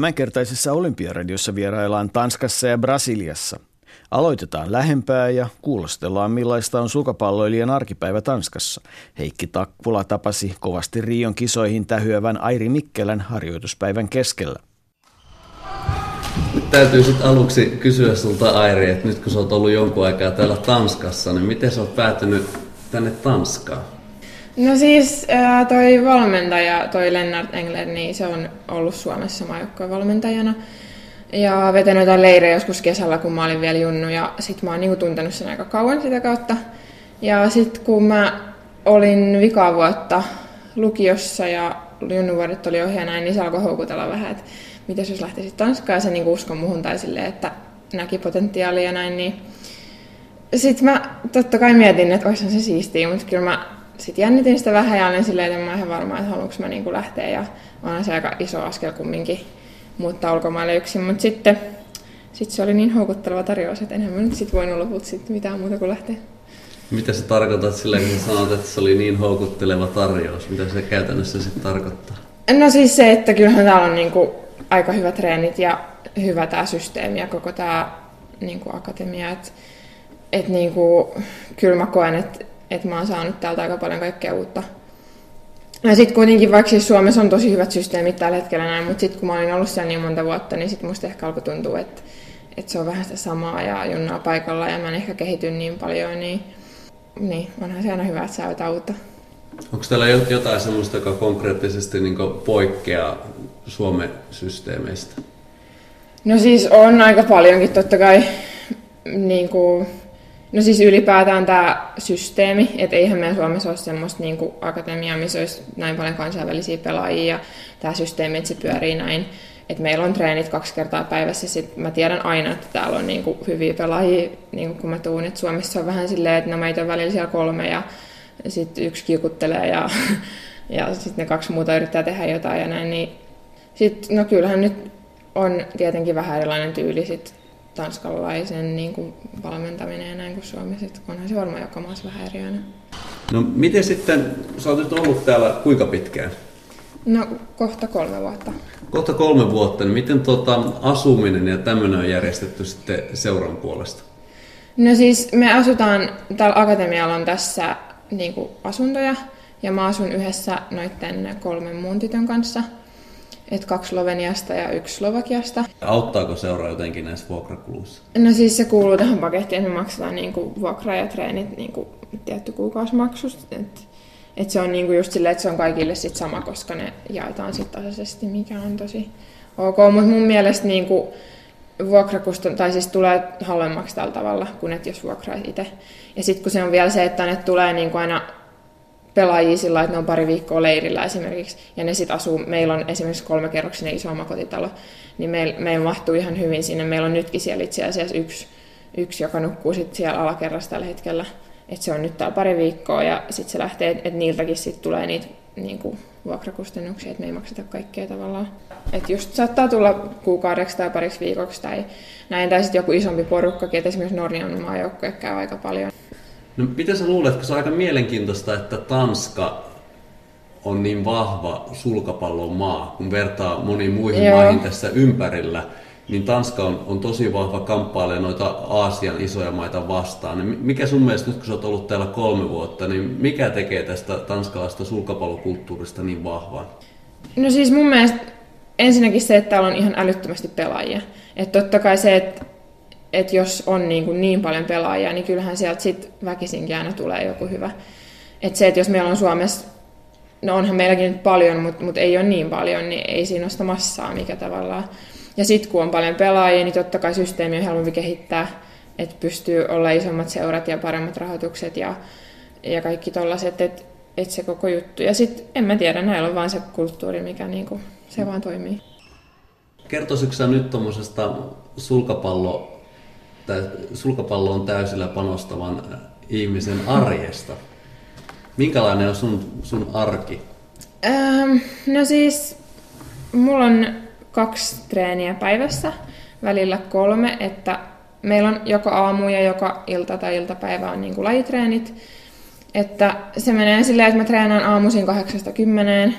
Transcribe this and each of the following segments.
Tämänkertaisessa Olympiaradiossa vieraillaan Tanskassa ja Brasiliassa. Aloitetaan lähempää ja kuulostellaan millaista on sukapalloilijan arkipäivä Tanskassa. Heikki Takkula tapasi kovasti Rion kisoihin tähyävän Airi Mikkelän harjoituspäivän keskellä. Nyt täytyy sitten aluksi kysyä sulta Airi, että nyt kun sä oot ollut jonkun aikaa täällä Tanskassa, niin miten sä oot päätynyt tänne Tanskaan? No siis toi valmentaja, toi Lennart Engler, niin se on ollut Suomessa maajoukkojen valmentajana. Ja vetänyt jotain leirejä joskus kesällä, kun mä olin vielä junnu. Ja sit mä oon niinku tuntenut sen aika kauan sitä kautta. Ja sit kun mä olin vikavuotta lukiossa ja junnuvuodet oli ohi ja näin, niin se alkoi houkutella vähän, että miten jos lähtisit Tanskaan ja se niinku uskon muhun tai silleen, että näki potentiaalia ja näin, niin sitten mä totta kai mietin, että olisihan se siistiä, mutta kyllä mä sitten jännitin sitä vähän ja olin silleen, että mä ihan varma, että haluanko mä niinku lähteä ja onhan se aika iso askel kumminkin muuttaa ulkomaille yksin, mutta sitten sit se oli niin houkutteleva tarjous, että enhän mä nyt sitten voinut lopulta sit mitään muuta kuin lähteä. Mitä sä tarkoitat sillä, kun sanot, että se oli niin houkutteleva tarjous? Mitä se käytännössä sitten tarkoittaa? No siis se, että kyllähän täällä on niinku aika hyvät treenit ja hyvä tämä systeemi ja koko tämä niinku akatemia. Että et niinku, kyllä mä koen, että että mä oon saanut täältä aika paljon kaikkea uutta. Ja sitten kuitenkin, vaikka siis Suomessa on tosi hyvät systeemit tällä hetkellä näin, mutta sitten kun mä olin ollut siellä niin monta vuotta, niin sitten musta ehkä alkoi tuntua, että, että se on vähän sitä samaa ja junnaa paikalla ja mä en ehkä kehity niin paljon, niin, niin onhan se aina hyvä, että saa jotain uutta. Onko täällä jotain sellaista, joka konkreettisesti niin poikkeaa Suomen systeemeistä? No siis on aika paljonkin totta kai. Niin kuin, No siis ylipäätään tämä systeemi, että eihän meidän Suomessa ole semmoista niin kuin akatemiaa, missä olisi näin paljon kansainvälisiä pelaajia ja tämä systeemi, että se pyörii näin. Että meillä on treenit kaksi kertaa päivässä, sit mä tiedän aina, että täällä on niin kuin hyviä pelaajia, niin kuin kun mä tuun. Et Suomessa on vähän silleen, että no meitä on välillä siellä kolme ja sitten yksi kiukuttelee ja, ja sitten ne kaksi muuta yrittää tehdä jotain ja näin. Niin sit, no kyllähän nyt on tietenkin vähän erilainen tyyli sit tanskalaisen niin kuin valmentaminen ja näin kuin Suomessa, että onhan se varmaan joka maassa vähän eri No miten sitten, sä oot nyt ollut täällä kuinka pitkään? No kohta kolme vuotta. Kohta kolme vuotta, niin miten tuota, asuminen ja tämmöinen on järjestetty sitten seuran puolesta? No siis me asutaan, täällä akatemialla on tässä niin kuin asuntoja ja mä asun yhdessä noiden kolmen muun tytön kanssa – että kaksi Sloveniasta ja yksi Slovakiasta. Auttaako seura jotenkin näissä vuokrakuluissa? No siis se kuuluu tähän pakettiin, että me maksetaan niinku vuokra ja treenit niinku tietty kuukausimaksusta. Et, et se on niinku just silleen, että se on kaikille sit sama, koska ne jaetaan sitten tasaisesti, mikä on tosi ok. Mutta mun mielestä niinku vuokrakustannus, tai siis tulee halvemmaksi tällä tavalla, kuin että jos vuokraa itse. Ja sitten kun se on vielä se, että ne tulee niinku aina pelaajia sillä että ne on pari viikkoa leirillä esimerkiksi, ja ne sitten asuu, meillä on esimerkiksi kolmekerroksinen iso omakotitalo, niin meillä meil mahtuu ihan hyvin sinne. Meillä on nytkin siellä itse asiassa yksi, yksi joka nukkuu sitten siellä alakerrassa tällä hetkellä. että se on nyt täällä pari viikkoa ja sitten se lähtee, että niiltäkin sitten tulee niitä niin kuin, vuokrakustannuksia, että me ei makseta kaikkea tavallaan. Että just saattaa tulla kuukaudeksi tai pariksi viikoksi tai näin, tai sitten joku isompi porukkakin, että esimerkiksi Norjan maajoukkoja käy aika paljon. No mitä sä luulet, kun se on aika mielenkiintoista, että Tanska on niin vahva sulkapallon maa, kun vertaa moniin muihin Joo. maihin tässä ympärillä, niin Tanska on, on tosi vahva kamppailemaan noita Aasian isoja maita vastaan. Niin mikä sun mielestä nyt, kun sä oot ollut täällä kolme vuotta, niin mikä tekee tästä tanskalaista sulkapallokulttuurista niin vahvaa? No siis mun mielestä ensinnäkin se, että täällä on ihan älyttömästi pelaajia. Että totta kai se, että että jos on niin, kuin niin paljon pelaajia, niin kyllähän sieltä sit väkisinkin aina tulee joku hyvä. Että se, että jos meillä on Suomessa, no onhan meilläkin nyt paljon, mutta mut ei ole niin paljon, niin ei siinä ole sitä massaa mikä tavallaan. Ja sitten kun on paljon pelaajia, niin totta kai systeemi on helpompi kehittää, että pystyy olla isommat seurat ja paremmat rahoitukset ja, ja kaikki tollaiset, että et se koko juttu. Ja sitten en mä tiedä, näillä on vaan se kulttuuri, mikä niinku, se vaan toimii. Kertoisitko nyt tuommoisesta sulkapallo sulkapalloon täysillä panostavan äh, ihmisen arjesta. Minkälainen on sun, sun arki? Ähm, no siis, mulla on kaksi treeniä päivässä, välillä kolme, että meillä on joka aamu ja joka ilta tai iltapäivä on niin kuin lajitreenit. Että se menee silleen, että mä treenaan aamuisin 8-10,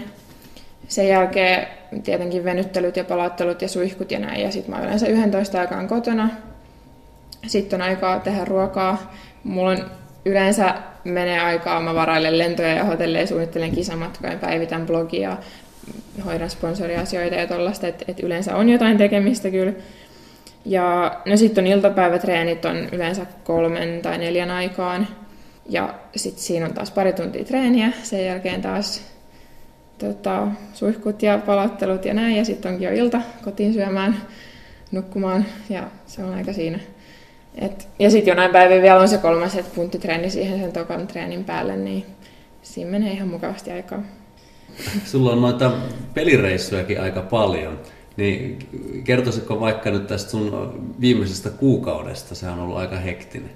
sen jälkeen tietenkin venyttelyt ja palauttelut ja suihkut ja näin. Ja sitten mä yleensä 11 aikaan kotona. Sitten on aikaa tehdä ruokaa. Mulla on yleensä menee aikaa, mä varailen lentoja ja hotelleja, suunnittelen kisamatkoja, päivitän blogia, hoidan sponsoriasioita ja tollaista, että et yleensä on jotain tekemistä kyllä. Ja no sitten on iltapäivätreenit on yleensä kolmen tai neljän aikaan. Ja sitten siinä on taas pari tuntia treeniä, sen jälkeen taas tota, suihkut ja palauttelut ja näin. Ja sitten onkin jo ilta kotiin syömään, nukkumaan ja se on aika siinä. Et, ja sitten jonain päivänä vielä on se kolmas, että punttitreeni siihen sen tokan treenin päälle, niin siinä menee ihan mukavasti aikaa. Sulla on noita pelireissujakin aika paljon. Niin kertoisitko vaikka nyt tästä sun viimeisestä kuukaudesta? Sehän on ollut aika hektinen.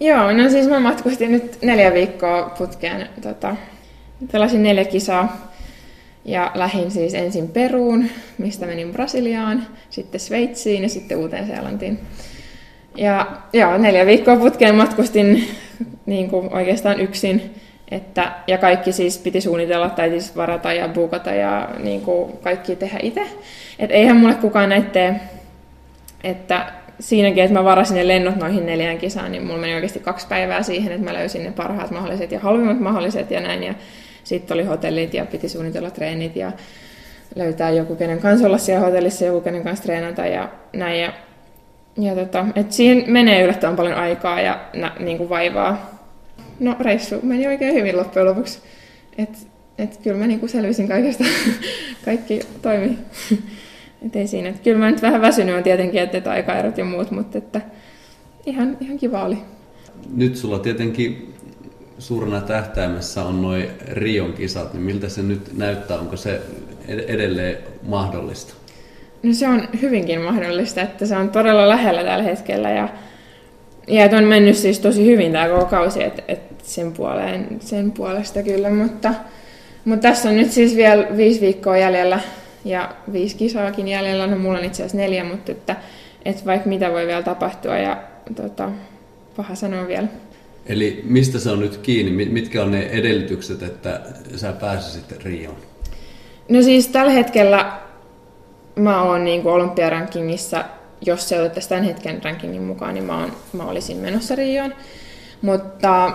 Joo, no siis mä matkustin nyt neljä viikkoa putkeen. Tota, pelasin neljä kisaa ja lähin siis ensin Peruun, mistä menin Brasiliaan, sitten Sveitsiin ja sitten Uuteen-Seelantiin. Ja joo, neljä viikkoa putkeen matkustin niin kuin oikeastaan yksin. Että, ja kaikki siis piti suunnitella tai siis varata ja buukata ja niin kuin kaikki tehdä itse. Että eihän mulle kukaan näitä tee. Että siinäkin, että mä varasin ne lennot noihin neljään kisaan, niin mulla meni oikeasti kaksi päivää siihen, että mä löysin ne parhaat mahdolliset ja halvimmat mahdolliset ja näin. Ja sitten oli hotellit ja piti suunnitella treenit ja löytää joku, kenen kanssa olla siellä hotellissa, joku, kenen kanssa treenata ja näin. Ja, ja tota, et siihen menee yllättävän paljon aikaa ja nä, niin kuin vaivaa. No reissu meni oikein hyvin loppujen lopuksi. Et, et kyllä mä niin kuin selvisin kaikesta. Kaikki toimi. Et ei siinä. Et kyllä mä nyt vähän väsynyt on tietenkin, että, että aikaerot ja muut, mutta että ihan, ihan kiva oli. Nyt sulla tietenkin suurena tähtäimessä on noin Rion kisat, niin miltä se nyt näyttää? Onko se edelleen mahdollista? No se on hyvinkin mahdollista, että se on todella lähellä tällä hetkellä ja, ja että on mennyt siis tosi hyvin tämä koko kausi, että, että sen, puoleen, sen puolesta kyllä, mutta, mutta tässä on nyt siis vielä viisi viikkoa jäljellä ja viisi kisaakin jäljellä, no mulla on itse asiassa neljä, mutta että, että vaikka mitä voi vielä tapahtua ja tota, paha sanoa vielä. Eli mistä se on nyt kiinni? Mitkä on ne edellytykset, että sä pääsisit Rioon? No siis tällä hetkellä mä oon niin kuin olympiarankingissa, jos se otettaisiin tämän hetken rankingin mukaan, niin mä, oon, mä olisin menossa Rioon. Mutta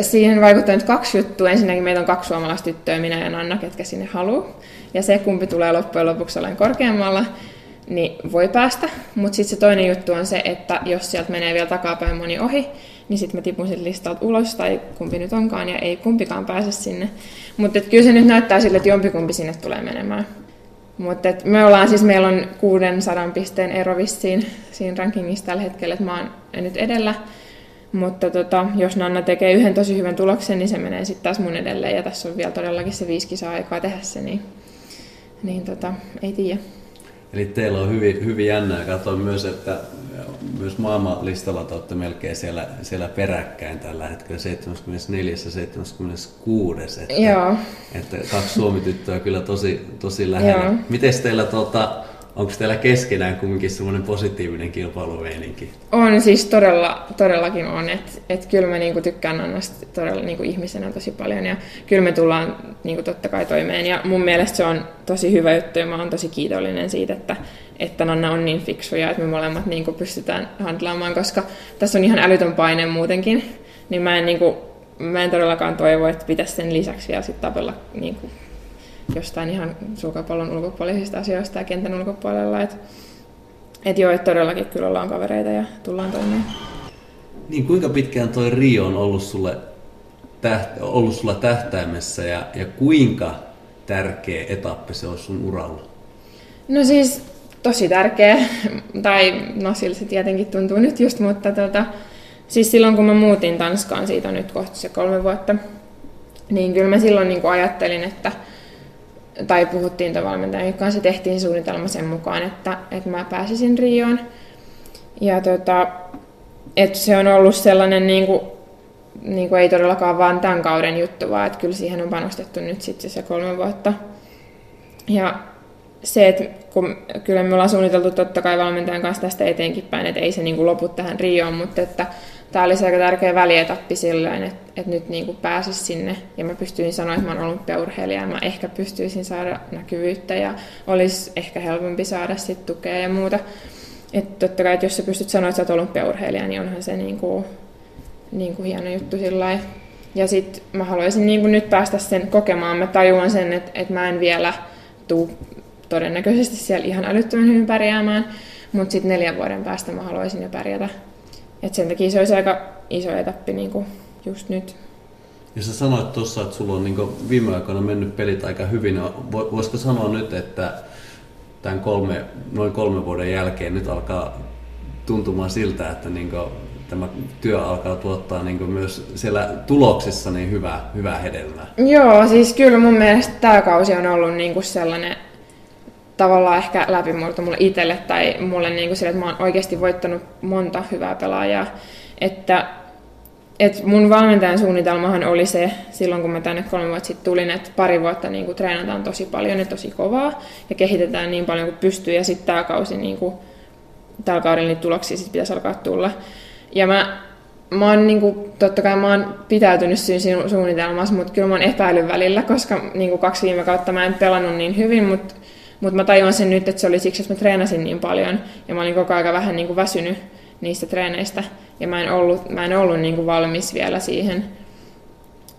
siihen vaikuttaa nyt kaksi juttua. Ensinnäkin meitä on kaksi suomalaista tyttöä, minä ja Nanna, ketkä sinne haluaa. Ja se, kumpi tulee loppujen lopuksi olemaan korkeammalla, niin voi päästä. Mutta sitten se toinen juttu on se, että jos sieltä menee vielä takapäin moni ohi, niin sitten mä tipun sen listalta ulos, tai kumpi nyt onkaan, ja ei kumpikaan pääse sinne. Mutta kyllä se nyt näyttää sille, että jompikumpi sinne tulee menemään. Mutta me ollaan siis, meillä on 600 pisteen ero vissiin siinä rankingissa tällä hetkellä, että mä oon nyt edellä. Mutta tota, jos Nanna tekee yhden tosi hyvän tuloksen, niin se menee sitten taas mun edelleen. Ja tässä on vielä todellakin se viisi kisaa aikaa tehdä se, niin, niin tota, ei tiedä. Eli teillä on hyvin, hyvin jännää. Katsoin myös, että myös maailmanlistalla te olette melkein siellä, siellä peräkkäin tällä hetkellä 74 ja 76. Että, Joo. että kaksi suomityttöä kyllä tosi, tosi lähellä. Miten teillä tuota, onko teillä keskenään kumminkin semmoinen positiivinen kilpailuveininki? On siis todella, todellakin on, että et kyllä mä niinku tykkään Annasta todella niinku ihmisenä tosi paljon ja kyllä me tullaan niinku totta kai toimeen. Ja mun mielestä se on tosi hyvä juttu ja mä oon tosi kiitollinen siitä, että, että Nanna on niin fiksuja, että me molemmat niinku pystytään handlaamaan, koska tässä on ihan älytön paine muutenkin, niin mä en, niinku, mä en todellakaan toivo, että pitäisi sen lisäksi vielä sit tapella niinku jostain ihan sulkapallon ulkopuolisista asioista ja kentän ulkopuolella. Että et joo, että todellakin kyllä ollaan kavereita ja tullaan toimeen. Niin kuinka pitkään toi Rio on ollut sulle, täht, ollut sulla tähtäimessä ja, ja kuinka tärkeä etappi se on sun uralla? No siis tosi tärkeä, tai no sillä se tietenkin tuntuu nyt just, mutta tota, siis silloin kun mä muutin Tanskaan, siitä nyt kohta se kolme vuotta, niin kyllä mä silloin niin ajattelin, että tai puhuttiin valmentajan kanssa, tehtiin suunnitelma sen mukaan, että, että mä pääsisin Rioon. Ja tota, että se on ollut sellainen, niin kuin, niin kuin ei todellakaan vaan tämän kauden juttu, vaan että kyllä siihen on panostettu nyt sitten se kolme vuotta. Ja se, että kun kyllä me ollaan suunniteltu totta kai valmentajan kanssa tästä eteenkin päin, että ei se niin kuin lopu tähän Rioon, mutta että tämä olisi aika tärkeä välietappi silleen, että, että nyt niin kuin pääsisi sinne ja mä pystyisin sanoa, että mä olen olympiaurheilija ja mä ehkä pystyisin saada näkyvyyttä ja olisi ehkä helpompi saada sit tukea ja muuta. Että totta kai, että jos sä pystyt sanoa, että sä oot olympiaurheilija, niin onhan se niin kuin, niin kuin hieno juttu sillä Ja sitten mä haluaisin niin kuin nyt päästä sen kokemaan. Mä tajuan sen, että, että mä en vielä tuu todennäköisesti siellä ihan älyttömän hyvin pärjäämään, mutta sitten neljän vuoden päästä mä haluaisin jo pärjätä. Et sen takia se olisi aika iso etappi niin kuin just nyt. Ja sä sanoit tuossa, että sulla on niin viime aikoina mennyt pelit aika hyvin. Voisiko sanoa nyt, että tämän kolme, noin kolme vuoden jälkeen nyt alkaa tuntumaan siltä, että niin tämä työ alkaa tuottaa niin myös siellä tuloksissa niin hyvää, hyvää hedelmää. Joo, siis kyllä mun mielestä tämä kausi on ollut niin kuin sellainen tavallaan ehkä läpimurto mulle itselle tai mulle niin kuin sille, että mä oon oikeasti voittanut monta hyvää pelaajaa. Että, että mun valmentajan suunnitelmahan oli se, silloin kun mä tänne kolme vuotta sitten tulin, että pari vuotta niin kuin treenataan tosi paljon ja tosi kovaa ja kehitetään niin paljon kuin pystyy ja sitten tämä kausi, niin kuin, tällä kaudella niitä tuloksia sit pitäisi alkaa tulla. Ja mä, mä oon niin kuin, totta kai mä oon pitäytynyt siinä suunnitelmassa, mutta kyllä mä oon epäillyt välillä, koska niin kuin kaksi viime kautta mä en pelannut niin hyvin, mutta mutta mä tajuan sen nyt, että se oli siksi, että mä treenasin niin paljon ja mä olin koko ajan vähän niin kuin väsynyt niistä treeneistä ja mä en ollut, mä en ollut niin kuin valmis vielä siihen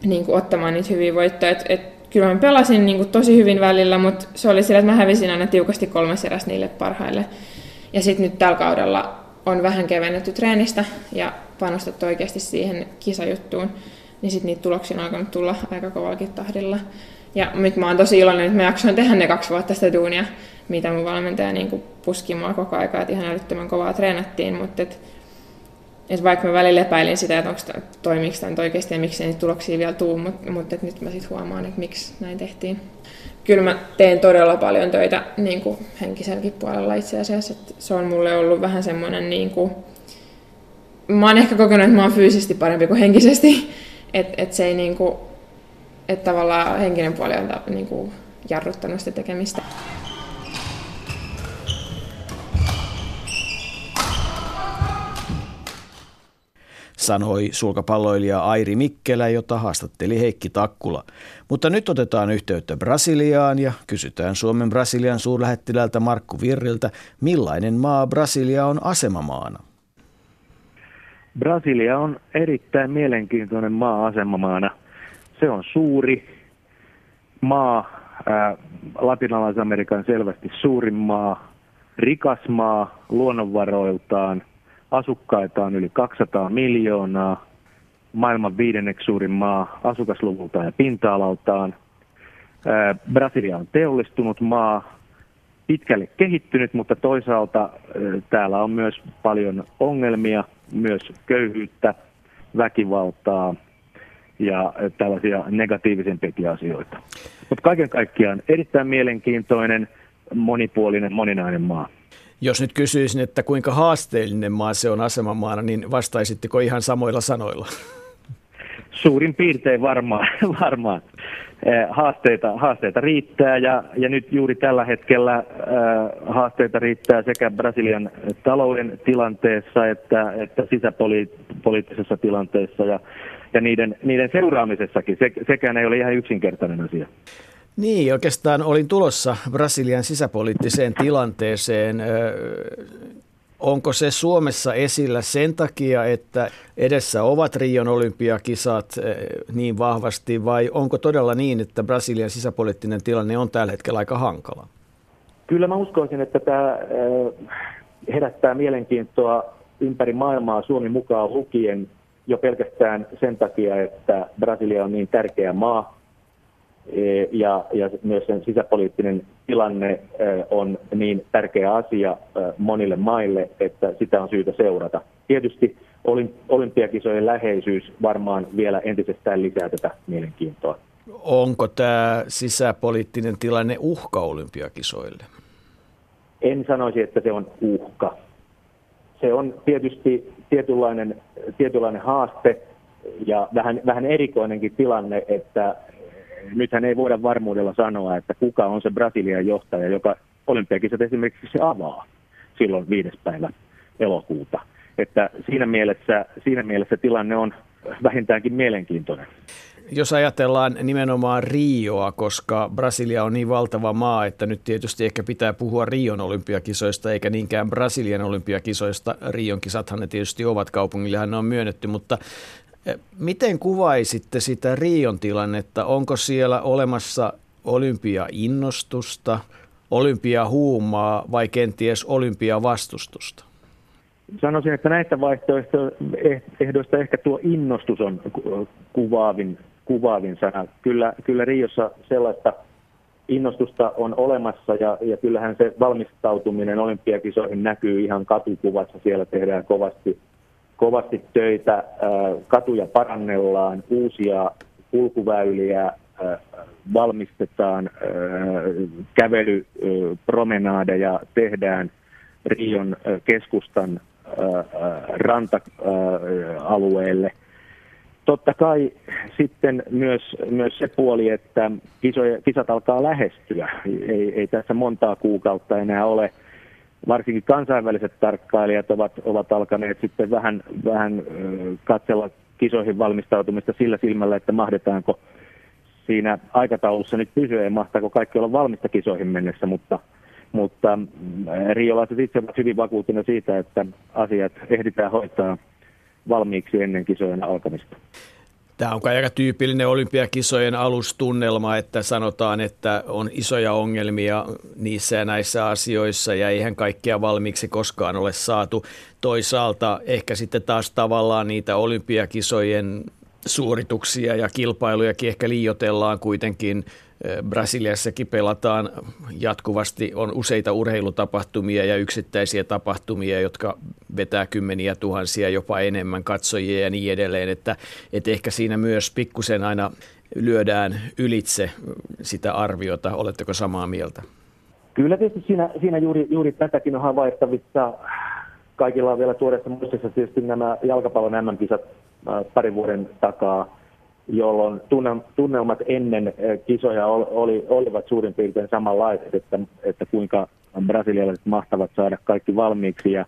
niin kuin ottamaan niitä hyviä voittoja. Et, et, kyllä mä pelasin niin kuin tosi hyvin välillä, mutta se oli sillä, että mä hävisin aina tiukasti kolmes eräs niille parhaille. Ja sitten nyt tällä kaudella on vähän kevennetty treenistä ja panostettu oikeasti siihen kisajuttuun, niin sitten niitä tuloksia on alkanut tulla aika kovallakin tahdilla. Ja nyt mä oon tosi iloinen, että mä jaksoin tehdä ne kaksi vuotta sitä duunia, mitä mun valmentaja niin puski mua koko aika, että ihan älyttömän kovaa treenattiin, mutta et, et vaikka mä välillä epäilin sitä, että onko toimiiko tämä oikeasti ja miksi niitä tuloksia vielä tuu, mutta mut et nyt mä sitten huomaan, että miksi näin tehtiin. Kyllä mä teen todella paljon töitä niin kuin henkiselläkin puolella itse asiassa, että se on mulle ollut vähän semmoinen niin kuin, mä oon ehkä kokenut, että mä oon fyysisesti parempi kuin henkisesti, että et se ei niin kuin, että tavallaan henkinen puoli on niin kuin jarruttanut sitä tekemistä. sanoi sulkapalloilija Airi Mikkelä, jota haastatteli Heikki Takkula. Mutta nyt otetaan yhteyttä Brasiliaan ja kysytään Suomen Brasilian suurlähettilältä Markku Virriltä, millainen maa Brasilia on asemamaana. Brasilia on erittäin mielenkiintoinen maa asemamaana – se on suuri maa, ää, Latinalais-Amerikan selvästi suurin maa, rikas maa luonnonvaroiltaan, asukkaitaan yli 200 miljoonaa, maailman viidenneksi suurin maa asukasluvultaan ja pinta-alaltaan. Brasilia on teollistunut maa, pitkälle kehittynyt, mutta toisaalta ää, täällä on myös paljon ongelmia, myös köyhyyttä, väkivaltaa, ja tällaisia negatiivisempiakin asioita. Mutta kaiken kaikkiaan erittäin mielenkiintoinen, monipuolinen, moninainen maa. Jos nyt kysyisin, että kuinka haasteellinen maa se on asemamaana, niin vastaisitteko ihan samoilla sanoilla? Suurin piirtein varmaan. varmaan. Eh, haasteita, haasteita riittää ja, ja nyt juuri tällä hetkellä äh, haasteita riittää sekä Brasilian talouden tilanteessa että, että sisäpoliittisessa tilanteessa. Ja ja niiden, niiden seuraamisessakin. Se, sekään ei ole ihan yksinkertainen asia. Niin, oikeastaan olin tulossa Brasilian sisäpoliittiseen tilanteeseen. Onko se Suomessa esillä sen takia, että edessä ovat Rion olympiakisat niin vahvasti, vai onko todella niin, että Brasilian sisäpoliittinen tilanne on tällä hetkellä aika hankala? Kyllä mä uskoisin, että tämä herättää mielenkiintoa ympäri maailmaa Suomi mukaan lukien jo pelkästään sen takia, että Brasilia on niin tärkeä maa e, ja, ja myös sen sisäpoliittinen tilanne e, on niin tärkeä asia e, monille maille, että sitä on syytä seurata. Tietysti olympiakisojen läheisyys varmaan vielä entisestään lisää tätä mielenkiintoa. Onko tämä sisäpoliittinen tilanne uhka olympiakisoille? En sanoisi, että se on uhka. Se on tietysti tietynlainen, tietynlainen haaste ja vähän, vähän erikoinenkin tilanne, että nythän ei voida varmuudella sanoa, että kuka on se Brasilian johtaja, joka olympiakisat esimerkiksi se avaa silloin viides päivä elokuuta. että siinä, mielessä, siinä mielessä tilanne on vähintäänkin mielenkiintoinen. Jos ajatellaan nimenomaan Rioa, koska Brasilia on niin valtava maa, että nyt tietysti ehkä pitää puhua Rion olympiakisoista eikä niinkään Brasilian olympiakisoista. Rion kisathan ne tietysti ovat, kaupungillehan ne on myönnetty, mutta eh, miten kuvaisitte sitä Rion tilannetta? Onko siellä olemassa olympiainnostusta, olympiahuumaa vai kenties olympiavastustusta? Sanoisin, että näistä vaihtoehdoista ehkä tuo innostus on kuvaavin, kuvaavin sana. Kyllä, kyllä Riossa sellaista innostusta on olemassa ja, ja kyllähän se valmistautuminen olympiakisoihin näkyy ihan katukuvassa. Siellä tehdään kovasti, kovasti töitä, katuja parannellaan, uusia kulkuväyliä valmistetaan, kävelypromenaadeja tehdään Rion keskustan ranta-alueelle. Totta kai sitten myös, myös se puoli, että kisoja, kisat alkaa lähestyä. Ei, ei tässä montaa kuukautta enää ole. Varsinkin kansainväliset tarkkailijat ovat, ovat alkaneet sitten vähän, vähän katsella kisoihin valmistautumista sillä silmällä, että mahdetaanko siinä aikataulussa nyt pysyä ja mahtaako kaikki olla valmista kisoihin mennessä, mutta – mutta riolaiset itse ovat hyvin vakuuttuneet siitä, että asiat ehditään hoitaa valmiiksi ennen kisojen alkamista. Tämä on aika tyypillinen olympiakisojen alustunnelma, että sanotaan, että on isoja ongelmia niissä ja näissä asioissa ja eihän kaikkea valmiiksi koskaan ole saatu. Toisaalta ehkä sitten taas tavallaan niitä olympiakisojen suorituksia ja kilpailujakin ehkä liiotellaan kuitenkin Brasiliassakin pelataan jatkuvasti, on useita urheilutapahtumia ja yksittäisiä tapahtumia, jotka vetää kymmeniä tuhansia, jopa enemmän katsojia ja niin edelleen, että, että ehkä siinä myös pikkusen aina lyödään ylitse sitä arviota. Oletteko samaa mieltä? Kyllä tietysti siinä, siinä juuri, juuri tätäkin on havaittavissa. Kaikilla on vielä tuoreessa muistissa tietysti nämä jalkapallon MM-kisat parin vuoden takaa jolloin tunnelmat ennen eh, kisoja oli, olivat suurin piirtein samanlaiset, että, että kuinka brasilialaiset mahtavat saada kaikki valmiiksi ja,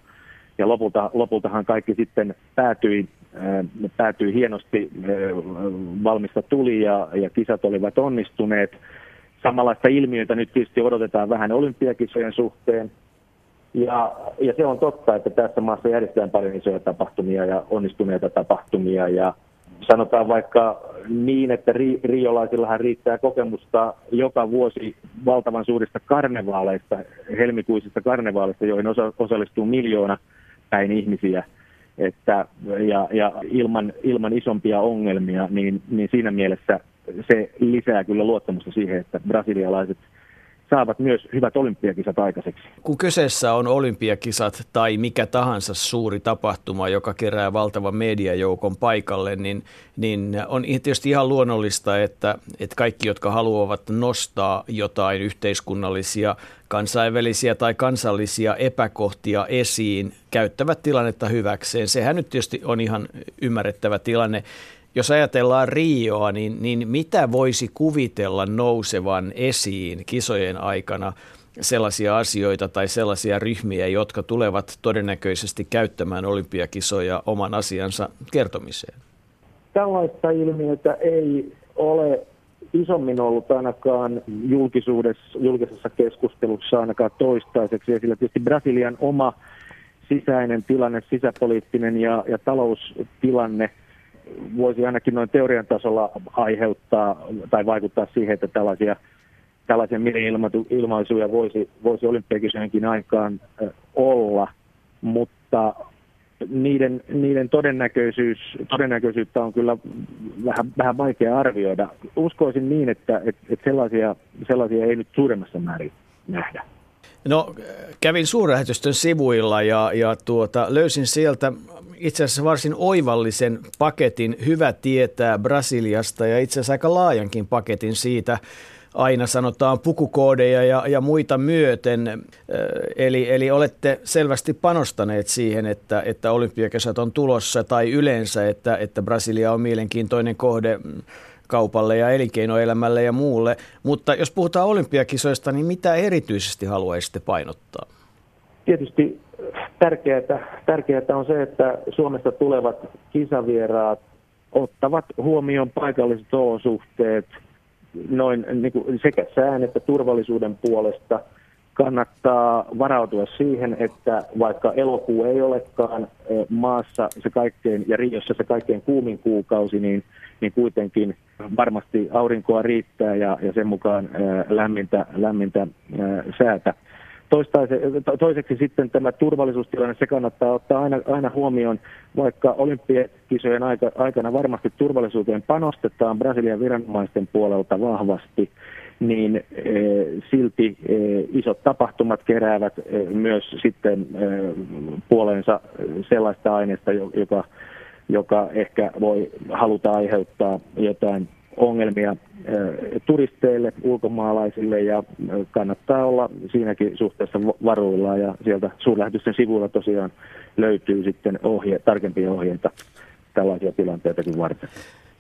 ja lopulta, lopultahan kaikki sitten päätyi, äh, päätyi hienosti, äh, valmista tuli ja, ja kisat olivat onnistuneet. Samanlaista ilmiötä nyt tietysti odotetaan vähän olympiakisojen suhteen. Ja, ja se on totta, että tässä maassa järjestetään paljon isoja tapahtumia ja onnistuneita tapahtumia ja sanotaan vaikka niin, että ri, riolaisillahan riittää kokemusta joka vuosi valtavan suurista karnevaaleista, helmikuisista karnevaaleista, joihin osa, osallistuu miljoona päin ihmisiä. Että, ja, ja ilman, ilman isompia ongelmia, niin, niin siinä mielessä se lisää kyllä luottamusta siihen, että brasilialaiset – saavat myös hyvät olympiakisat aikaiseksi. Kun kyseessä on olympiakisat tai mikä tahansa suuri tapahtuma, joka kerää valtavan mediajoukon paikalle, niin, niin on tietysti ihan luonnollista, että, että kaikki, jotka haluavat nostaa jotain yhteiskunnallisia, kansainvälisiä tai kansallisia epäkohtia esiin, käyttävät tilannetta hyväkseen. Sehän nyt tietysti on ihan ymmärrettävä tilanne jos ajatellaan Rioa, niin, niin mitä voisi kuvitella nousevan esiin kisojen aikana sellaisia asioita tai sellaisia ryhmiä, jotka tulevat todennäköisesti käyttämään olympiakisoja oman asiansa kertomiseen? Tällaista ilmiötä ei ole isommin ollut ainakaan julkisuudessa, julkisessa keskustelussa ainakaan toistaiseksi. Ja sillä tietysti Brasilian oma sisäinen tilanne, sisäpoliittinen ja, ja taloustilanne – voisi ainakin noin teorian tasolla aiheuttaa tai vaikuttaa siihen, että tällaisia, tällaisia mini-ilmaisuja voisi, voisi olympiakisojenkin aikaan olla, mutta niiden, niiden todennäköisyys, todennäköisyyttä on kyllä vähän, vähän vaikea arvioida. Uskoisin niin, että, että, että sellaisia, sellaisia ei nyt suuremmassa määrin nähdä. No kävin suurlähetystön sivuilla ja, ja tuota, löysin sieltä itse asiassa varsin oivallisen paketin. Hyvä tietää Brasiliasta ja itse asiassa aika laajankin paketin siitä, aina sanotaan pukukoodeja ja, ja muita myöten. Eli, eli olette selvästi panostaneet siihen, että, että olympiakesät on tulossa tai yleensä, että, että Brasilia on mielenkiintoinen kohde kaupalle ja elinkeinoelämälle ja muulle. Mutta jos puhutaan olympiakisoista, niin mitä erityisesti haluaisitte painottaa? Tietysti tärkeää, tärkeää on se, että Suomesta tulevat kisavieraat ottavat huomioon paikalliset olosuhteet noin niin kuin sekä sään että turvallisuuden puolesta. Kannattaa varautua siihen, että vaikka elokuu ei olekaan maassa se kaikkein ja Riossa se kaikkein kuumin kuukausi, niin, niin kuitenkin varmasti aurinkoa riittää ja, ja sen mukaan lämmintä, lämmintä säätä. Toiseksi sitten tämä turvallisuustilanne, se kannattaa ottaa aina, aina huomioon, vaikka olympiakisojen aikana varmasti turvallisuuteen panostetaan Brasilian viranomaisten puolelta vahvasti, niin e, silti e, isot tapahtumat keräävät e, myös sitten puoleensa sellaista aineesta, joka, joka ehkä voi haluta aiheuttaa jotain ongelmia turisteille, ulkomaalaisille ja kannattaa olla siinäkin suhteessa varuillaan ja sieltä suurlähetysten sivuilla tosiaan löytyy sitten ohje, tarkempia ohjeita tällaisia tilanteitakin varten.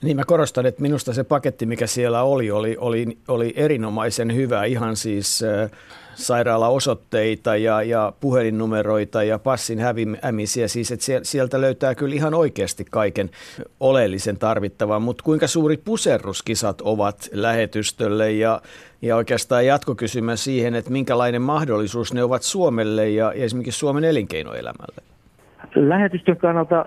Niin mä korostan, että minusta se paketti, mikä siellä oli, oli, oli, oli erinomaisen hyvä. Ihan siis äh, sairaalaosoitteita ja, ja puhelinnumeroita ja passin häviämisiä. Siis että sieltä löytää kyllä ihan oikeasti kaiken oleellisen tarvittavan. Mutta kuinka suuri puserruskisat ovat lähetystölle ja, ja oikeastaan jatkokysymys siihen, että minkälainen mahdollisuus ne ovat Suomelle ja, ja esimerkiksi Suomen elinkeinoelämälle? Lähetystön kannalta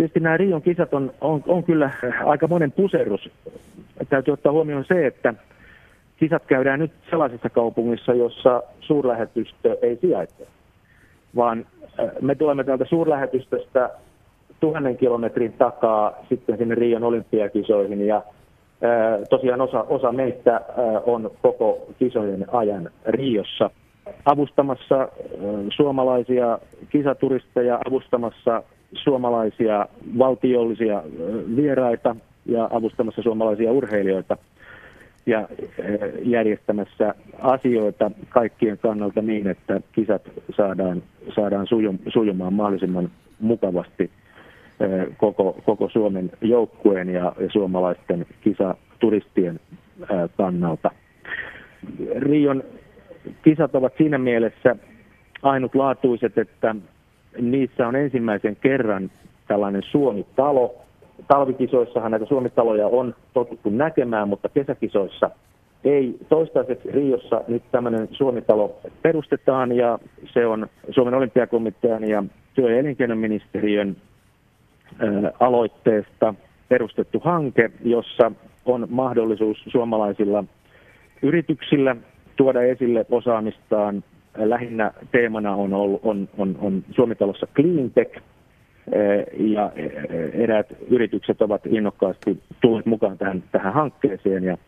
tietysti nämä Rion kisat on, on, on kyllä aika monen puserrus. Täytyy ottaa huomioon se, että kisat käydään nyt sellaisessa kaupungissa, jossa suurlähetystö ei sijaitse, vaan äh, me tulemme täältä suurlähetystöstä tuhannen kilometrin takaa sitten sinne Rion olympiakisoihin ja äh, tosiaan osa, osa meistä äh, on koko kisojen ajan Riossa avustamassa suomalaisia kisaturisteja, avustamassa suomalaisia valtiollisia vieraita ja avustamassa suomalaisia urheilijoita ja järjestämässä asioita kaikkien kannalta niin, että kisat saadaan, saadaan sujumaan mahdollisimman mukavasti koko, koko Suomen joukkueen ja, ja suomalaisten kisaturistien kannalta. Rion kisat ovat siinä mielessä ainutlaatuiset, että niissä on ensimmäisen kerran tällainen Suomi-talo. Talvikisoissahan näitä Suomi-taloja on totuttu näkemään, mutta kesäkisoissa ei. Toistaiseksi Riossa nyt tämmöinen Suomi-talo perustetaan ja se on Suomen olympiakomitean ja työ- ja elinkeinoministeriön aloitteesta perustettu hanke, jossa on mahdollisuus suomalaisilla yrityksillä tuoda esille osaamistaan lähinnä teemana on, ollut, on, on, on Suomitalossa Cleantech, eh, ja eh, eräät yritykset ovat innokkaasti tulleet mukaan tähän, tähän hankkeeseen ja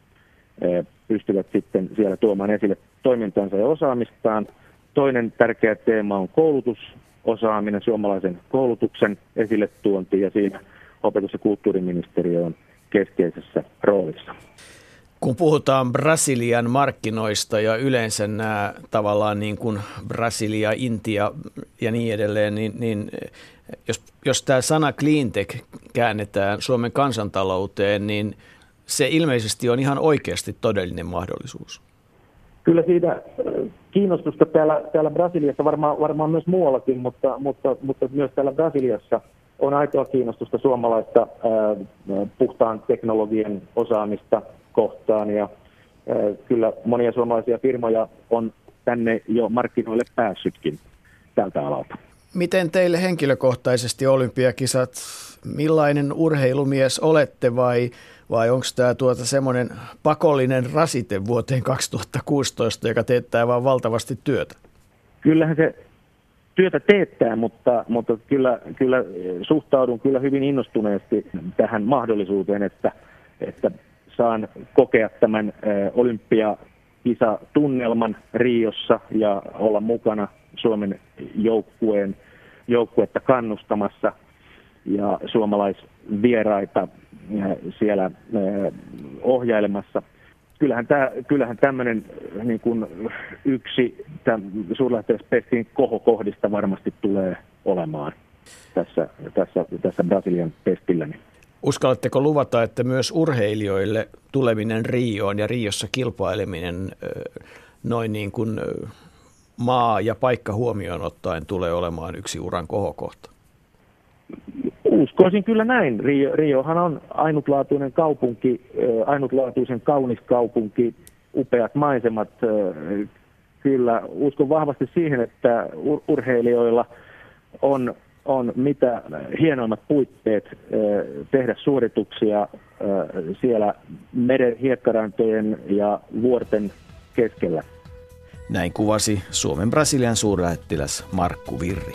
eh, pystyvät sitten siellä tuomaan esille toimintansa ja osaamistaan. Toinen tärkeä teema on koulutusosaaminen, suomalaisen koulutuksen esille tuonti ja siinä opetus- ja kulttuuriministeriö on keskeisessä roolissa. Kun puhutaan Brasilian markkinoista ja yleensä nämä tavallaan niin kuin Brasilia, Intia ja niin edelleen, niin, niin jos, jos tämä sana cleantech käännetään Suomen kansantalouteen, niin se ilmeisesti on ihan oikeasti todellinen mahdollisuus. Kyllä siitä äh, kiinnostusta täällä, täällä Brasiliassa, varmaan, varmaan myös muuallakin, mutta, mutta, mutta myös täällä Brasiliassa on aitoa kiinnostusta suomalaista äh, puhtaan teknologian osaamista kohtaan ja kyllä monia suomalaisia firmoja on tänne jo markkinoille päässytkin tältä alalta. Miten teille henkilökohtaisesti olympiakisat, millainen urheilumies olette vai, vai onko tämä tuota semmoinen pakollinen rasite vuoteen 2016, joka teettää vain valtavasti työtä? Kyllähän se työtä teettää, mutta, mutta kyllä, kyllä suhtaudun kyllä hyvin innostuneesti tähän mahdollisuuteen, että, että saan kokea tämän olympiakisatunnelman Riossa ja olla mukana Suomen joukkueen joukkuetta kannustamassa ja suomalaisvieraita siellä ohjailemassa. Kyllähän, tämä, kyllähän tämmöinen niin kuin yksi suurlähettiläspestin kohokohdista varmasti tulee olemaan tässä, tässä, tässä Brasilian pestillä. Uskallatteko luvata, että myös urheilijoille tuleminen Rioon ja Riossa kilpaileminen noin niin kuin maa ja paikka huomioon ottaen tulee olemaan yksi uran kohokohta? Uskoisin kyllä näin. Rio, Riohan on ainutlaatuinen kaupunki, ainutlaatuisen kaunis kaupunki, upeat maisemat. Kyllä uskon vahvasti siihen, että urheilijoilla on, on mitä hienoimmat puitteet tehdä suorituksia siellä meren hiekkarantojen ja vuorten keskellä. Näin kuvasi Suomen Brasilian suurlähettiläs Markku Virri.